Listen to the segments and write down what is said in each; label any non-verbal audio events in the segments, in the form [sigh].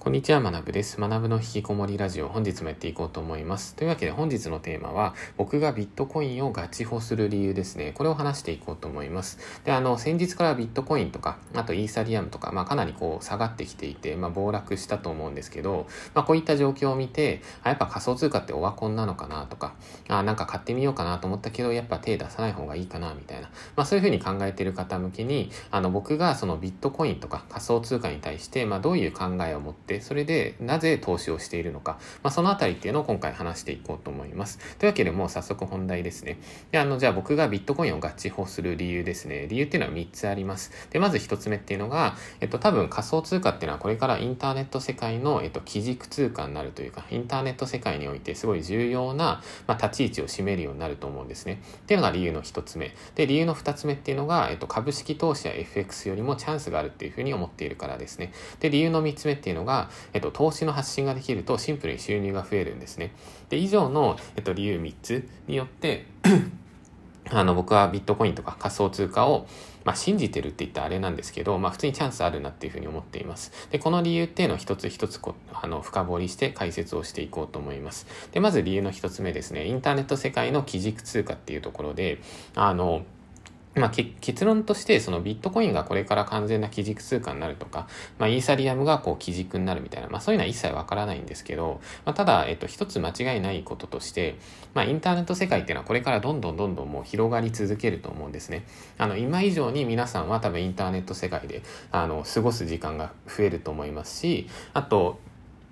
こんにちは、学部です。学部の引きこもりラジオ、本日もやっていこうと思います。というわけで本日のテーマは、僕がビットコインをガチホする理由ですね。これを話していこうと思います。で、あの、先日からビットコインとか、あとイーサリアムとか、まあかなりこう下がってきていて、まあ暴落したと思うんですけど、まあこういった状況を見て、あ、やっぱ仮想通貨ってオワコンなのかなとか、あ、なんか買ってみようかなと思ったけど、やっぱ手出さない方がいいかなみたいな、まあそういうふうに考えている方向けに、あの、僕がそのビットコインとか仮想通貨に対して、まあどういう考えを持って、それで、なぜ投資をしているのか、まあ、そのあたりっていうのを今回話していこうと思います。というわけでもう早速本題ですね。で、あの、じゃあ僕がビットコインをガチホする理由ですね。理由っていうのは3つあります。で、まず1つ目っていうのが、えっと、多分仮想通貨っていうのはこれからインターネット世界の、えっと、基軸通貨になるというか、インターネット世界においてすごい重要な、まあ、立ち位置を占めるようになると思うんですね。っていうのが理由の1つ目。で、理由の2つ目っていうのが、えっと、株式投資や FX よりもチャンスがあるっていうふうに思っているからですね。で、理由の3つ目っていうのが、えっと、投資の発信ができるとシンプルに収入が増えるんですね。で、以上の、えっと、理由3つによって [clears throat] あの、僕はビットコインとか仮想通貨を、まあ、信じてるって言ったらあれなんですけど、まあ、普通にチャンスあるなっていうふうに思っています。で、この理由っていうのを一つ一つこあの深掘りして解説をしていこうと思います。で、まず理由の一つ目ですね。インターネット世界の基軸通貨っていうところで、あの、まあ、結論としてそのビットコインがこれから完全な基軸通貨になるとか、まあ、イーサリアムがこう基軸になるみたいな、まあ、そういうのは一切わからないんですけど、まあ、ただ、えっと、一つ間違いないこととして、まあ、インターネット世界っていうのはこれからどんどんどんどんもう広がり続けると思うんですね。あの、今以上に皆さんは多分インターネット世界で、あの、過ごす時間が増えると思いますし、あと、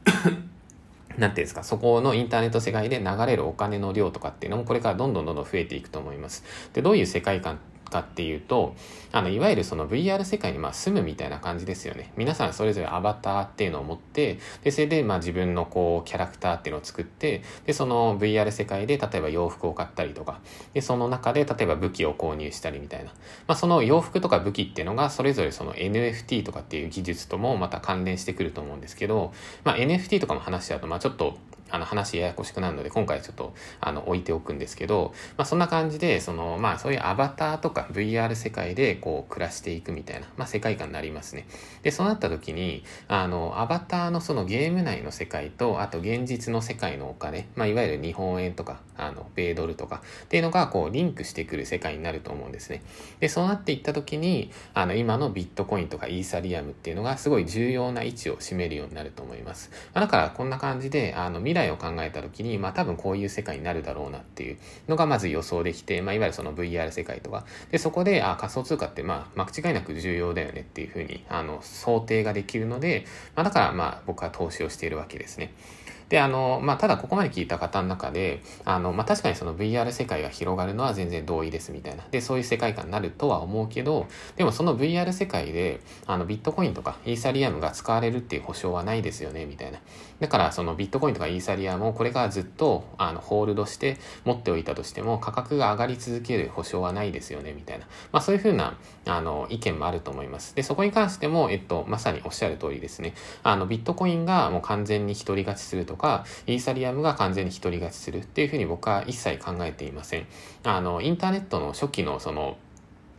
[coughs] なんていうんですか、そこのインターネット世界で流れるお金の量とかっていうのもこれからどんどんどんどん増えていくと思います。で、どういう世界観かっていうと、あの、いわゆるその VR 世界にまあ住むみたいな感じですよね。皆さんそれぞれアバターっていうのを持って、で、それでまあ自分のこうキャラクターっていうのを作って、で、その VR 世界で例えば洋服を買ったりとか、で、その中で例えば武器を購入したりみたいな。まあその洋服とか武器っていうのがそれぞれその NFT とかっていう技術ともまた関連してくると思うんですけど、まあ NFT とかも話しちゃうとまあちょっとあの話ややこしくなるので、今回ちょっと、あの、置いておくんですけど、まあそんな感じで、その、まあそういうアバターとか VR 世界でこう暮らしていくみたいな、まあ世界観になりますね。で、そうなった時に、あの、アバターのそのゲーム内の世界と、あと現実の世界のお金、まあいわゆる日本円とか、あの、米ドルとかっていうのがこうリンクしてくる世界になると思うんですね。で、そうなっていった時に、あの、今のビットコインとかイーサリアムっていうのがすごい重要な位置を占めるようになると思います。まあ、だからこんな感じで、あの、未来を考えた時に、まあ多分こういう世界になるだろうなっていうのがまず予想できて、まあいわゆるその VR 世界とか、で、そこで、あ、仮想通貨ってまあ間違いなく重要だよねっていうふうに、あの、想定ができるので、まあだからまあ僕は投資をしているわけですね。で、あの、まあ、ただここまで聞いた方の中で、あの、まあ、確かにその VR 世界が広がるのは全然同意ですみたいな。で、そういう世界観になるとは思うけど、でもその VR 世界で、あの、ビットコインとかイーサリアムが使われるっていう保証はないですよね、みたいな。だから、そのビットコインとかイーサリアムをこれからずっと、あの、ホールドして持っておいたとしても、価格が上がり続ける保証はないですよね、みたいな。まあ、そういうふうな、あの、意見もあると思います。で、そこに関しても、えっと、まさにおっしゃる通りですね。あの、ビットコインがもう完全に独り勝ちするととか、イーサリアムが完全に独り勝ちするっていうふうに僕は一切考えていません。あの、インターネットの初期のその、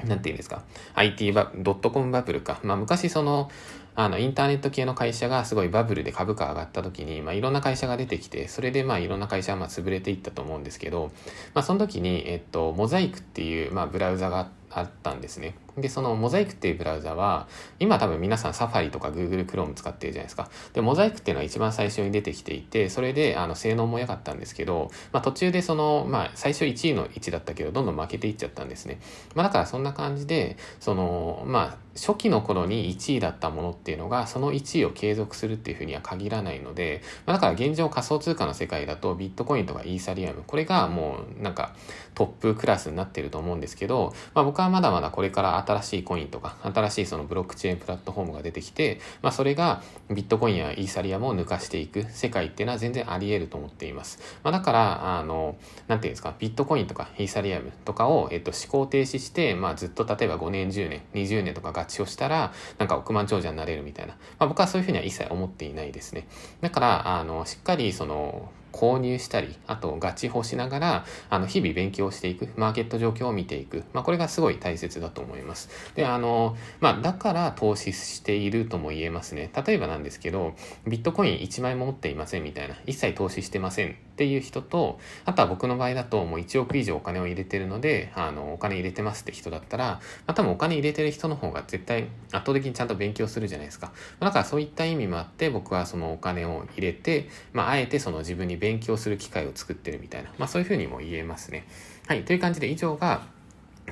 なんていうんですか、IT バ、ドットコムバブルか。まあ昔その、あの、インターネット系の会社がすごいバブルで株価上がった時に、まあいろんな会社が出てきて、それでまあいろんな会社がまあ潰れていったと思うんですけど、まあその時に、えっと、モザイクっていう、まあブラウザがあったんですね。で、そのモザイクっていうブラウザは、今多分皆さんサファリとか Google Chrome 使ってるじゃないですか。で、モザイクっていうのは一番最初に出てきていて、それで、あの、性能も良かったんですけど、まあ途中でその、まあ最初1位の位置だったけど、どんどん負けていっちゃったんですね。まあだからそんな感じで、その、まあ、初期の頃に1位だったものっていうのが、その1位を継続するっていうふうには限らないので、まあだから現状仮想通貨の世界だと、ビットコインとかイーサリアム、これがもうなんかトップクラスになってると思うんですけど、まあ僕はまだまだこれから新しいコインとか、新しいそのブロックチェーンプラットフォームが出てきて、まあそれがビットコインやイーサリアムを抜かしていく世界っていうのは全然あり得ると思っています。まあだから、あの、なんていうんですか、ビットコインとかイーサリアムとかを、えっと、思考停止して、まあずっと例えば5年、10年、20年とか合致をしたら、なんか億万長者になれるみたいな。まあ僕はそういうふうには一切思っていないですね。だから、あの、しっかりその、購入したり、あとガチホしながら、あの、日々勉強していく、マーケット状況を見ていく。まあ、これがすごい大切だと思います。で、あの、まあ、だから投資しているとも言えますね。例えばなんですけど、ビットコイン1枚も持っていませんみたいな、一切投資してませんっていう人と、あとは僕の場合だともう1億以上お金を入れてるので、あの、お金入れてますって人だったら、まあ、多分お金入れてる人の方が絶対圧倒的にちゃんと勉強するじゃないですか。だからそういった意味もあって僕はそのお金を入れて、まあ、あえてその自分に勉強する機会を作ってるみたいな、まあ、そういうふうにも言えますね。はい。という感じで以上が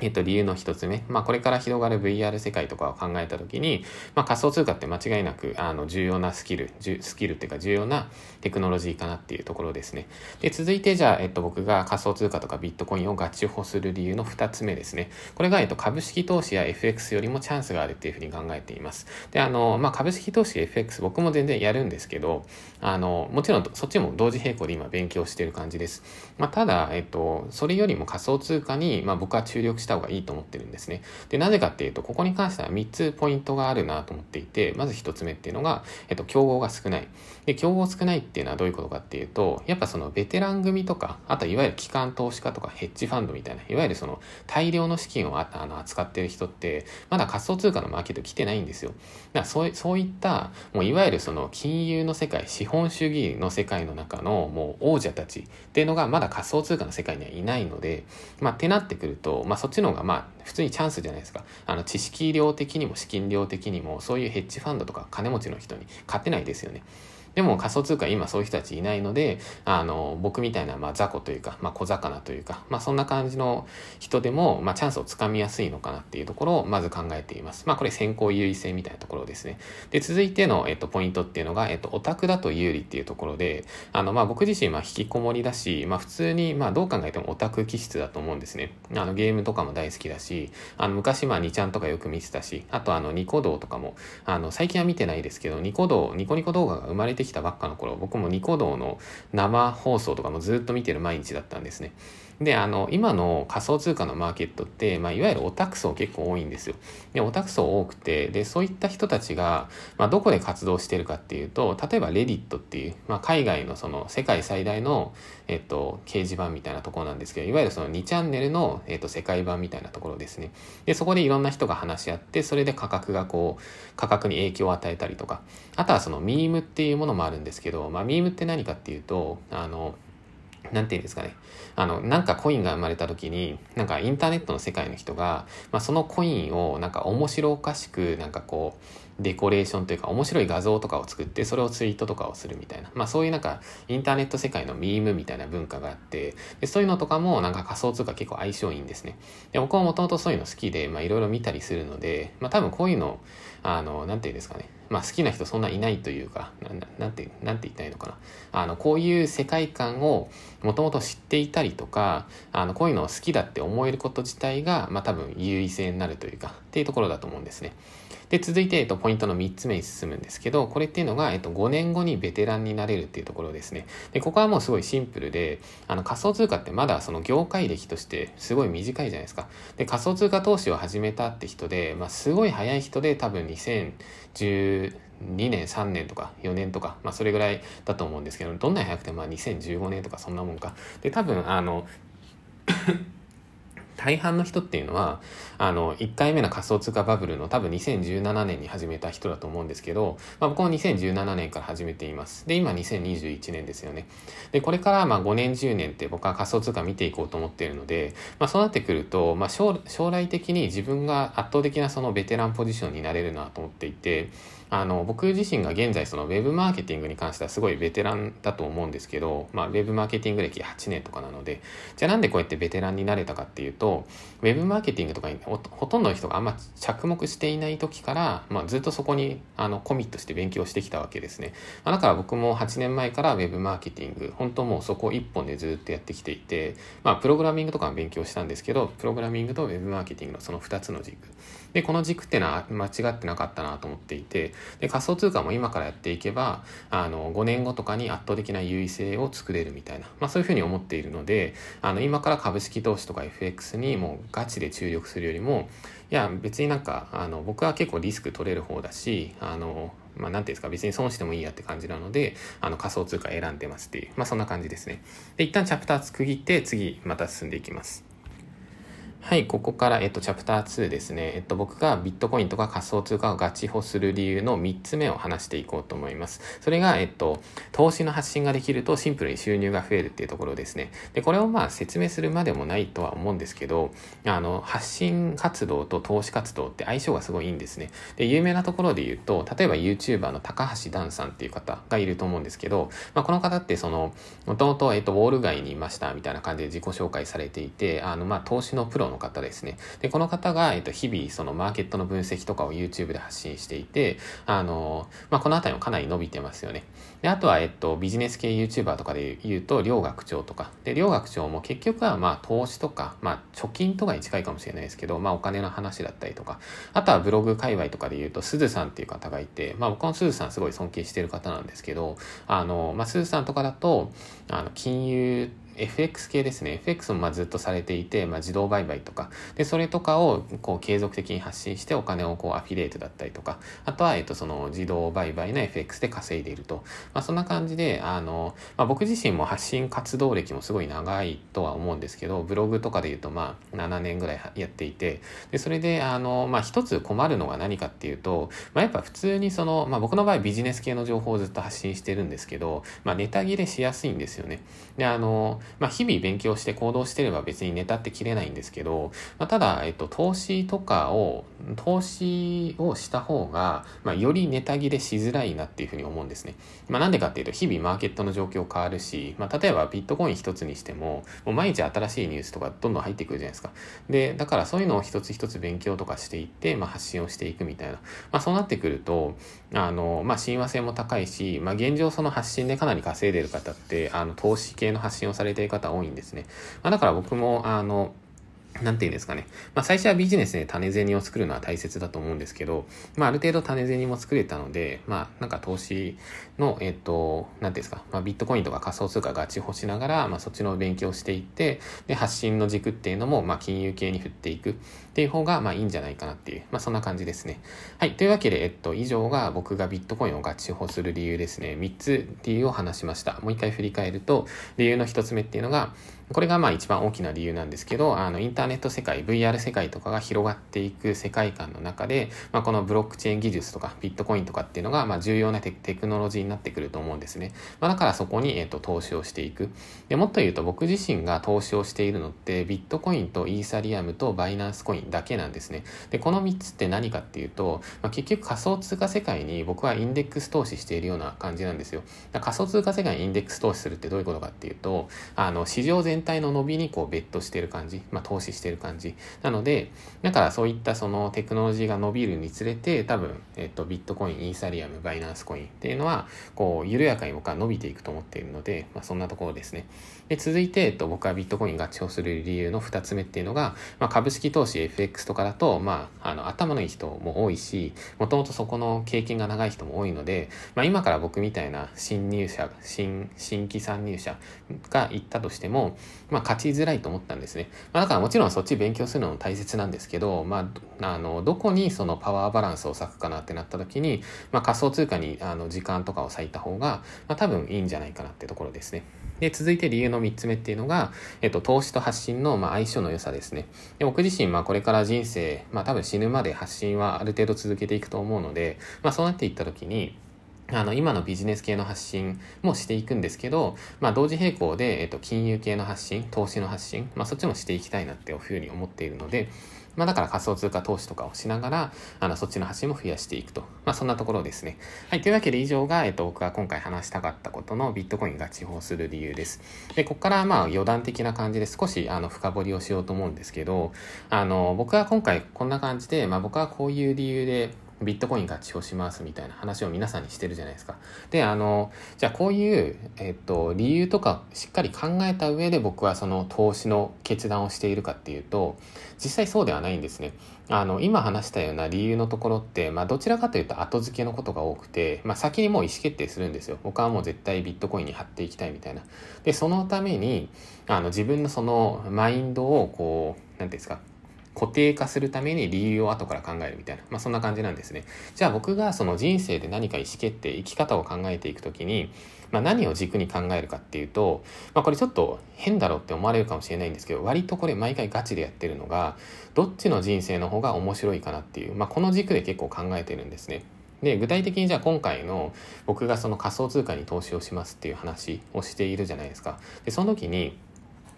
えっと、理由の一つ目。まあ、これから広がる VR 世界とかを考えたときに、まあ、仮想通貨って間違いなく、あの、重要なスキル、スキルっていうか重要なテクノロジーかなっていうところですね。で、続いて、じゃあ、えっと、僕が仮想通貨とかビットコインをガチホする理由の二つ目ですね。これが、えっと、株式投資や FX よりもチャンスがあるっていうふうに考えています。で、あの、まあ、株式投資 FX 僕も全然やるんですけど、あの、もちろんそっちも同時並行で今勉強してる感じです。まあ、ただ、えっと、それよりも仮想通貨に、まあ、僕は注力してした方がいいと思ってるんですね。で、なぜかっていうと、ここに関しては3つポイントがあるなと思っていて、まず1つ目っていうのが、えっと、競合が少ない。で、競合少ないっていうのはどういうことかっていうと、やっぱそのベテラン組とか、あといわゆる機関投資家とかヘッジファンドみたいな、いわゆるその大量の資金をあの扱ってる人って、まだ仮想通貨のマーケット来てないんですよ。だからそうそういった、もういわゆるその金融の世界、資本主義の世界の中のもう王者たちっていうのがまだ仮想通貨の世界にはいないので、まあ、ってなってくると、まあ、そっちの方がまあ普通にチャンスじゃないですか。あの、知識量的にも資金量的にも、そういうヘッジファンドとか金持ちの人に勝てないですよね。でも仮想通貨今そういう人たちいないので、あの、僕みたいな、まあ、雑魚というか、まあ、小魚というか、まあ、そんな感じの人でも、まあ、チャンスをつかみやすいのかなっていうところをまず考えています。まあ、これ先行優位性みたいなところですね。で、続いての、えっと、ポイントっていうのが、えっと、オタクだと有利っていうところで、あの、まあ、僕自身、まあ、引きこもりだし、まあ、普通に、まあ、どう考えてもオタク気質だと思うんですね。あの、ゲームとかも大好きだし、あの、昔、まあ、2ちゃんとかよく見てたし、あと、あの、ニコ動とかも、あの、最近は見てないですけど、ニコ動、ニコニコ動画が生まれてきたばっかの頃、僕もニコ動の生放送とかもずっと見てる毎日だったんですね。で、あの、今の仮想通貨のマーケットって、まあ、いわゆるオタク層結構多いんですよ。で、オタク層多くて、で、そういった人たちが、まあ、どこで活動してるかっていうと、例えばレディットっていう、まあ、海外のその世界最大の、えっと、掲示板みたいなところなんですけど、いわゆるその2チャンネルの、えっと、世界版みたいなところですね。で、そこでいろんな人が話し合って、それで価格がこう、価格に影響を与えたりとか、あとはそのミームっていうものもあるんですけど、まあ、ミームって何かっていうと、あの、なんていうんですかね。あの、なんかコインが生まれた時に、なんかインターネットの世界の人が、まあ、そのコインをなんか面白おかしく、なんかこう、デコレーションというか面白い画像とかを作ってそれをツイートとかをするみたいな、まあそういうなんかインターネット世界のミームみたいな文化があってでそういうのとかもなんか仮想通貨結構相性いいんですね。で僕はもともとそういうの好きでまあいろいろ見たりするのでまあ多分こういうのあのなんていうんですかね。まあ好きな人そんないないというかなんてなんて言ったらいのかなあのこういう世界観をもともと知っていたりとかあのこういうのを好きだって思えること自体がまあ多分優位性になるというかっていうところだと思うんですねで、続いて、えっと、ポイントの3つ目に進むんですけど、これっていうのが、えっと、5年後にベテランになれるっていうところですね。で、ここはもうすごいシンプルで、あの、仮想通貨ってまだその業界歴としてすごい短いじゃないですか。で、仮想通貨投資を始めたって人で、まあ、すごい早い人で多分2010、12年、3年とか4年とか、まあそれぐらいだと思うんですけど、どんなに早くてもまあ2015年とかそんなもんか。で、多分あの大半の人っていうのは、あの、1回目の仮想通貨バブルの多分2017年に始めた人だと思うんですけど、まあ、僕も2017年から始めています。で、今2021年ですよね。で、これからまあ5年10年って僕は仮想通貨見ていこうと思っているので、まあそうなってくると、まあ将来的に自分が圧倒的なそのベテランポジションになれるなと思っていて、あの、僕自身が現在そのウェブマーケティングに関してはすごいベテランだと思うんですけど、まあウェブマーケティング歴8年とかなので、じゃあなんでこうやってベテランになれたかっていうと、ウェブマーケティングとかにほとんどの人があんま着目していない時から、まあずっとそこにあのコミットして勉強してきたわけですね。まあ、だから僕も8年前からウェブマーケティング、本当もうそこ一本でずっとやってきていて、まあプログラミングとかも勉強したんですけど、プログラミングとウェブマーケティングのその2つの軸。で、この軸ってのは間違ってなかったなと思っていて、で、仮想通貨も今からやっていけば、あの、5年後とかに圧倒的な優位性を作れるみたいな、まあそういうふうに思っているので、あの、今から株式投資とか FX にもうガチで注力するよりも、いや、別になんか、あの、僕は結構リスク取れる方だし、あの、まあ、なんていうんですか、別に損してもいいやって感じなので、あの、仮想通貨選んでますっていう、まあ、そんな感じですね。で、一旦チャプター区切って、次、また進んでいきます。はい、ここから、えっと、チャプター2ですね。えっと、僕がビットコインとか仮想通貨をガチホする理由の3つ目を話していこうと思います。それが、えっと、投資の発信ができるとシンプルに収入が増えるっていうところですね。で、これをまあ説明するまでもないとは思うんですけど、あの、発信活動と投資活動って相性がすごいいいんですね。で、有名なところで言うと、例えば YouTuber の高橋ダンさんっていう方がいると思うんですけど、まあ、この方ってその、もともと、えっと、ウォール街にいましたみたいな感じで自己紹介されていて、あの、まあ、投資のプロの方ですね。で、この方が、えっと、日々、そのマーケットの分析とかを YouTube で発信していて、あの、まあ、この辺りもかなり伸びてますよね。で、あとは、えっと、ビジネス系 YouTuber とかで言うと、両学長とか。で、両学長も結局は、まあ、投資とか、まあ、貯金とかに近いかもしれないですけど、まあ、お金の話だったりとか、あとはブログ界隈とかで言うと、すずさんっていう方がいて、まあ、僕のすずさんすごい尊敬してる方なんですけど、あの、まあ、すずさんとかだと、あの、金融 FX 系ですね。FX もまずっとされていて、まあ、自動売買とか、で、それとかをこう継続的に発信してお金をこうアフィリエイトだったりとか、あとは、えっと、その自動売買の FX で稼いでいると。まあ、そんな感じで、あの、まあ、僕自身も発信活動歴もすごい長いとは思うんですけど、ブログとかで言うと、まあ、7年ぐらいやっていて、で、それで、あの、まあ、一つ困るのが何かっていうと、まあ、やっぱ普通にその、まあ、僕の場合ビジネス系の情報をずっと発信してるんですけど、まあ、ネタ切れしやすいんですよね。で、あの、まあ、日々勉強して行動してれば別にネタって切れないんですけど、まあ、ただ、えっと、投資とかを、投資をした方が、まあ、よりネタ切れしづらいなっていうふうに思うんですね。まあ、なんでかっていうと、日々マーケットの状況変わるし、まあ、例えばビットコイン一つにしても、もう毎日新しいニュースとかどんどん入ってくるじゃないですか。で、だからそういうのを一つ一つ勉強とかしていって、まあ、発信をしていくみたいな。まあ、そうなってくると、あの、まあ、親和性も高いし、まあ、現状その発信でかなり稼いでる方って、あの、投資系の発信をされている方多いんですね。まあ、だから僕も、あの、なんていうんですかね。まあ最初はビジネスで種銭を作るのは大切だと思うんですけど、まあある程度種銭も作れたので、まあなんか投資の、えっと、なんていうんですか、まあビットコインとか仮想通貨ガチホしながら、まあそっちの勉強していって、で、発信の軸っていうのも、まあ金融系に振っていくっていう方が、まあいいんじゃないかなっていう、まあそんな感じですね。はい。というわけで、えっと、以上が僕がビットコインをガチホする理由ですね。3つ理由を話しました。もう一回振り返ると、理由の1つ目っていうのが、これがまあ一番大きな理由なんですけど、あの、インターーネット世界、VR 世界とかが広がっていく世界観の中で、まあ、このブロックチェーン技術とかビットコインとかっていうのが、まあ、重要なテクノロジーになってくると思うんですね。まあ、だからそこに、えっ、と、投資をしていく。で、もっと言うと僕自身が投資をしているのって、ビットコインとイーサリアムとバイナンスコインだけなんですね。で、この3つって何かっていうと、まあ、結局仮想通貨世界に僕はインデックス投資しているような感じなんですよ。仮想通貨世界にインデックス投資するってどういうことかっていうと、あの、市場全体の伸びにこうベットしてる感じ、まあ、投資してる感じ。なので、だからそういったそのテクノロジーが伸びるにつれて、多分、えっと、ビットコイン、イーサリアム、バイナンスコインっていうのは、こう、緩やかに僕は伸びていくと思っているので、まあ、そんなところですね。で、続いて、えっと、僕はビットコイン合致をする理由の2つ目っていうのが、まあ、株式投資 FX とかだと、まあ、あの、頭のいい人も多いし、もともとそこの経験が長い人も多いので、まあ、今から僕みたいな新入社、新、新規参入者が行ったとしても、まあ、勝ちづらいと思ったんですね。まあ、だからもちろんそっち勉強するのも大切なんですけど、まあ、あの、どこにそのパワーバランスを割くかなってなった時に、まあ、仮想通貨にあの時間とかを割いた方が、まあ、多分いいんじゃないかなってところですね。で、続いて理由の3つ目っていうのが、えっと、投資と発信の、まあ、相性の良さですね。で僕自身、まあ、これから人生、まあ、多分死ぬまで発信はある程度続けていくと思うので、まあ、そうなっていった時に、あの、今のビジネス系の発信もしていくんですけど、まあ、同時並行で、えっと、金融系の発信、投資の発信、まあ、そっちもしていきたいなっていうふうに思っているので、まあ、だから仮想通貨投資とかをしながら、あの、そっちの発信も増やしていくと。まあ、そんなところですね。はい。というわけで以上が、えっと、僕が今回話したかったことのビットコインが地方する理由です。で、ここからまあ余談的な感じで少し、あの、深掘りをしようと思うんですけど、あの、僕は今回こんな感じで、まあ、僕はこういう理由で、ビットコイン合致をしますみたいな話を皆さんにしてるじゃないですか。で、あの、じゃあこういう、えっと、理由とかしっかり考えた上で僕はその投資の決断をしているかっていうと、実際そうではないんですね。あの、今話したような理由のところって、まあどちらかというと後付けのことが多くて、まあ先にもう意思決定するんですよ。僕はもう絶対ビットコインに貼っていきたいみたいな。で、そのために、あの自分のそのマインドをこう、なんていうんですか、固定化するために理由を後から考えるみたいな、まあ、そんな感じなんですね。じゃあ僕がその人生で何か意思決定、生き方を考えていくときに、まあ、何を軸に考えるかっていうと、まあ、これちょっと変だろうって思われるかもしれないんですけど、割とこれ毎回ガチでやってるのが、どっちの人生の方が面白いかなっていう、まあ、この軸で結構考えてるんですね。で具体的にじゃあ今回の僕がその仮想通貨に投資をしますっていう話をしているじゃないですか。でその時に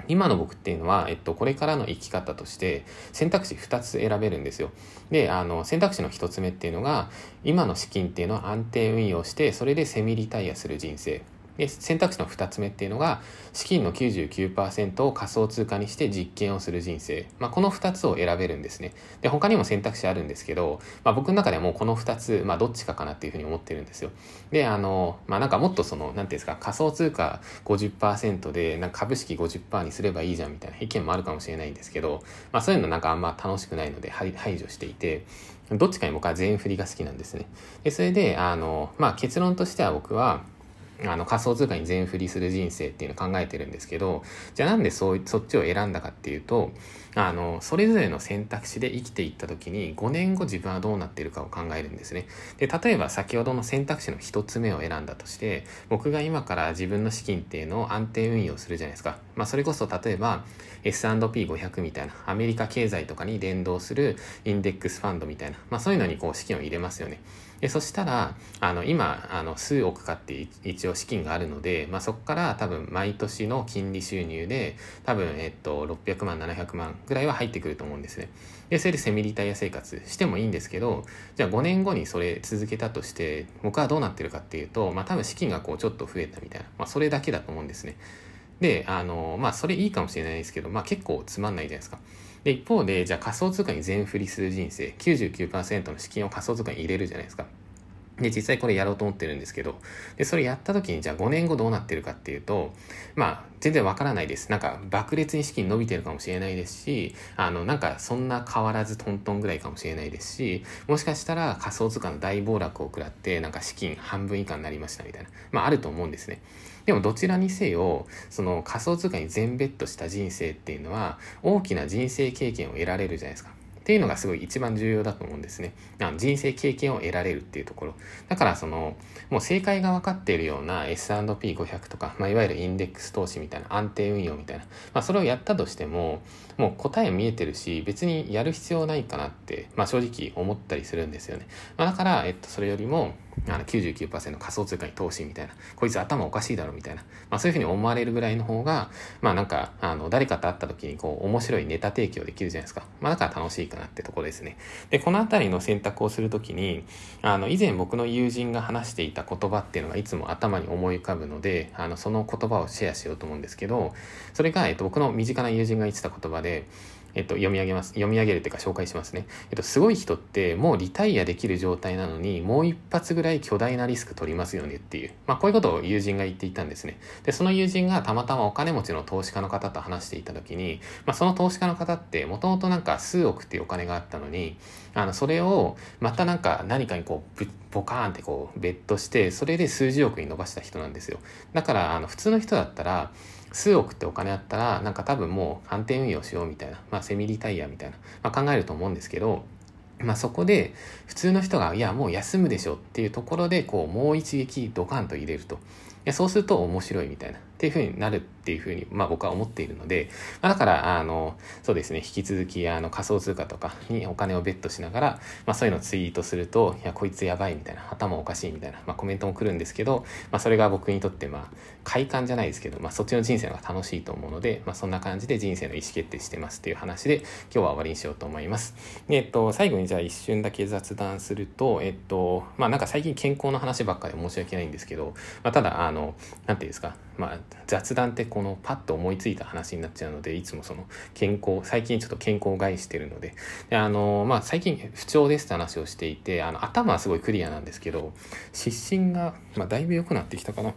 今の僕っていうのは、えっと、これからの生き方として選択肢2つ選べるんですよ。で、あの、選択肢の1つ目っていうのが、今の資金っていうのは安定運用して、それでセミリタイアする人生。で選択肢の2つ目っていうのが資金の99%を仮想通貨にして実験をする人生、まあ、この2つを選べるんですね。で他にも選択肢あるんですけど、まあ、僕の中でもこの2つ、まあ、どっちかかなっていうふうに思ってるんですよ。であのまあなんかもっとその何ていうんですか仮想通貨50%でなんか株式50%にすればいいじゃんみたいな意見もあるかもしれないんですけど、まあ、そういうのなんかあんま楽しくないので排除していてどっちかに僕は全振りが好きなんですね。でそれであの、まあ、結論としては僕はあの仮想通貨に全振りする人生っていうのを考えてるんですけど、じゃあなんでそうそっちを選んだかっていうと、あの、それぞれの選択肢で生きていった時に5年後自分はどうなってるかを考えるんですね。で、例えば先ほどの選択肢の1つ目を選んだとして、僕が今から自分の資金っていうのを安定運用するじゃないですか。まあそれこそ例えば S&P500 みたいなアメリカ経済とかに連動するインデックスファンドみたいな、まあそういうのにこう資金を入れますよね。でそしたらあの今あの数億かって一応資金があるので、まあ、そこから多分毎年の金利収入で多分、えっと、600万700万ぐらいは入ってくると思うんですね。でそれでセミリタイア生活してもいいんですけどじゃあ5年後にそれ続けたとして僕はどうなってるかっていうと、まあ、多分資金がこうちょっと増えたみたいな、まあ、それだけだと思うんですね。であのまあそれいいかもしれないですけど、まあ、結構つまんないじゃないですか。で、一方で、じゃあ仮想通貨に全振りする人生、99%の資金を仮想通貨に入れるじゃないですか。で、実際これやろうと思ってるんですけど、で、それやった時に、じゃあ5年後どうなってるかっていうと、まあ、全然わからないです。なんか、爆裂に資金伸びてるかもしれないですし、あの、なんか、そんな変わらずトントンぐらいかもしれないですし、もしかしたら仮想通貨の大暴落を食らって、なんか資金半分以下になりましたみたいな。まあ、あると思うんですね。でもどちらにせよ、その仮想通貨に全ベットした人生っていうのは、大きな人生経験を得られるじゃないですか。っていうのがすごい一番重要だと思うんですね。あの人生経験を得られるっていうところ。だからその、もう正解が分かっているような S&P500 とか、まあ、いわゆるインデックス投資みたいな安定運用みたいな、まあ、それをやったとしても、もう答え見えてるし、別にやる必要ないかなって、まあ、正直思ったりするんですよね。まあ、だから、えっと、それよりも、あの99%仮想通貨に投資みたいな、こいつ頭おかしいだろみたいな、まあそういうふうに思われるぐらいの方が、まあなんか、あの、誰かと会った時にこう、面白いネタ提供できるじゃないですか。まあだから楽しいかなってところですね。で、このあたりの選択をするときに、あの、以前僕の友人が話していた言葉っていうのがいつも頭に思い浮かぶので、あの、その言葉をシェアしようと思うんですけど、それが、えっと、僕の身近な友人が言ってた言葉で、えっと、読み上げます。読み上げるというか紹介しますね。えっと、すごい人ってもうリタイアできる状態なのに、もう一発ぐらい巨大なリスク取りますよねっていう、まあ、こういうことを友人が言っていたんですね。で、その友人がたまたまお金持ちの投資家の方と話していた時に、まあ、その投資家の方ってもともとなんか数億っていうお金があったのに、あの、それをまたなんか何かにこう、ボカーンってこう、ベットして、それで数十億に伸ばした人なんですよ。だから、あの、普通の人だったら、数億ってお金あったら、なんか多分もう反転運用しようみたいな、まあセミリタイヤみたいな、まあ、考えると思うんですけど、まあそこで普通の人が、いやもう休むでしょっていうところで、こうもう一撃ドカンと入れると。いやそうすると面白いみたいな。っていうふうになるっていうふうに、まあ僕は思っているので、まあ、だから、あの、そうですね、引き続き、あの、仮想通貨とかにお金をベットしながら、まあそういうのをツイートすると、いや、こいつやばいみたいな、頭おかしいみたいな、まあコメントも来るんですけど、まあそれが僕にとって、まあ、快感じゃないですけど、まあそっちの人生の方が楽しいと思うので、まあそんな感じで人生の意思決定してますっていう話で、今日は終わりにしようと思います。えっと、最後にじゃあ一瞬だけ雑談すると、えっと、まあなんか最近健康の話ばっかで申し訳ないんですけど、まあただ、あの、なんていうんですか、まあ雑談ってこのパッと思いついた話になっちゃうのでいつもその健康最近ちょっと健康を害してるので。であのまあ最近不調ですって話をしていてあの頭はすごいクリアなんですけど失神が、まあ、だいぶ良くなってきたかな。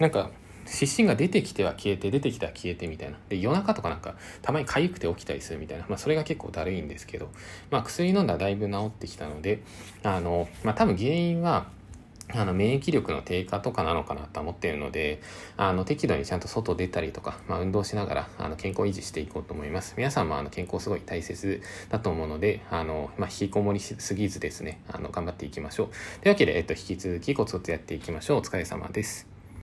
なんか失神が出てきては消えて出てきては消えてみたいな。で夜中とかなんかたまに痒くて起きたりするみたいな、まあ、それが結構だるいんですけど、まあ、薬飲んだらだいぶ治ってきたのであの、まあ、多分原因はあの、免疫力の低下とかなのかなと思っているので、あの、適度にちゃんと外出たりとか、まあ、運動しながら、あの、健康維持していこうと思います。皆さんも、あの、健康すごい大切だと思うので、あの、まあ、引きこもりすぎずですね、あの、頑張っていきましょう。というわけで、えっと、引き続きコツコツやっていきましょう。お疲れ様です。